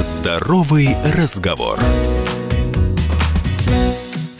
Здоровый разговор.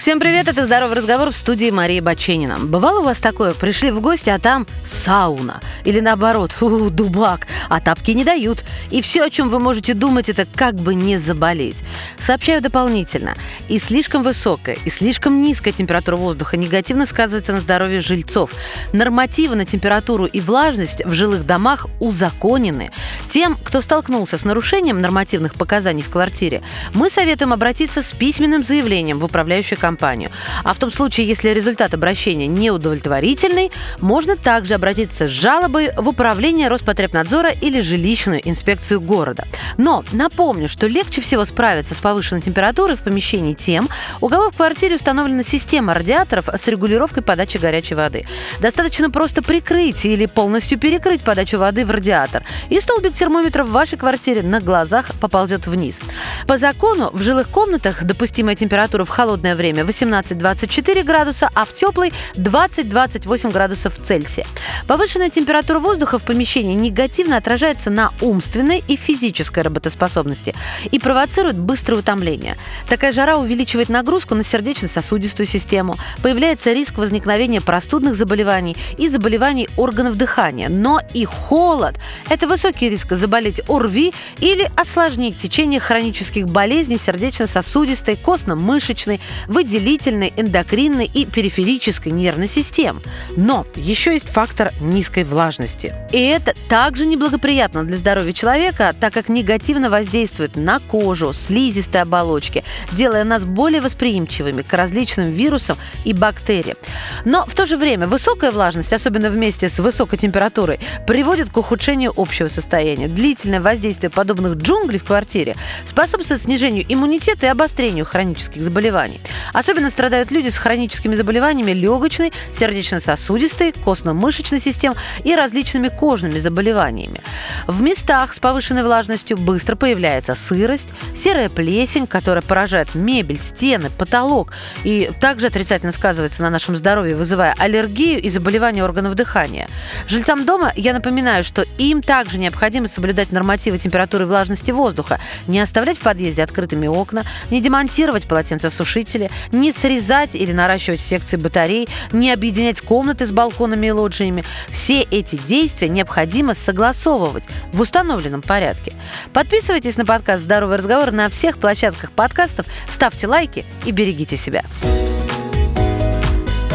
Всем привет, это «Здоровый разговор» в студии Марии Баченина. Бывало у вас такое? Пришли в гости, а там сауна. Или наоборот, у, дубак, а тапки не дают. И все, о чем вы можете думать, это как бы не заболеть. Сообщаю дополнительно. И слишком высокая, и слишком низкая температура воздуха негативно сказывается на здоровье жильцов. Нормативы на температуру и влажность в жилых домах узаконены. Тем, кто столкнулся с нарушением нормативных показаний в квартире, мы советуем обратиться с письменным заявлением в управляющую компанию компанию. А в том случае, если результат обращения неудовлетворительный, можно также обратиться с жалобой в управление Роспотребнадзора или жилищную инспекцию города. Но напомню, что легче всего справиться с повышенной температурой в помещении тем, у кого в квартире установлена система радиаторов с регулировкой подачи горячей воды. Достаточно просто прикрыть или полностью перекрыть подачу воды в радиатор, и столбик термометра в вашей квартире на глазах поползет вниз. По закону в жилых комнатах допустимая температура в холодное время 18-24 градуса, а в теплый 20-28 градусов Цельсия. Повышенная температура воздуха в помещении негативно отражается на умственной и физической работоспособности и провоцирует быстрое утомление. Такая жара увеличивает нагрузку на сердечно-сосудистую систему, появляется риск возникновения простудных заболеваний и заболеваний органов дыхания. Но и холод – это высокий риск заболеть ОРВИ или осложнить течение хронических болезней сердечно-сосудистой, костно-мышечной, выделительной, эндокринной и периферической нервной систем. Но еще есть фактор низкой влажности. И это также неблагоприятно для здоровья человека, так как негативно воздействует на кожу, слизистые оболочки, делая нас более восприимчивыми к различным вирусам и бактериям. Но в то же время высокая влажность, особенно вместе с высокой температурой, приводит к ухудшению общего состояния. Длительное воздействие подобных джунглей в квартире способствует снижению иммунитета и обострению хронических заболеваний. Особенно страдают люди с хроническими заболеваниями легочной, сердечно-сосудистой, костно-мышечной систем и различными кожными заболеваниями. В местах с повышенной влажностью быстро появляется сырость, серая плесень, которая поражает мебель, стены, потолок и также отрицательно сказывается на нашем здоровье, вызывая аллергию и заболевания органов дыхания. Жильцам дома я напоминаю, что им также необходимо соблюдать нормативы температуры и влажности воздуха, не оставлять в подъезде открытыми окна, не демонтировать полотенцесушители, не срезать или наращивать секции батарей, не объединять комнаты с балконами и лоджиями. Все эти действия необходимо согласовывать в установленном порядке. Подписывайтесь на подкаст «Здоровый разговор» на всех площадках подкастов, ставьте лайки и берегите себя.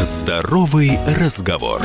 Здоровый разговор.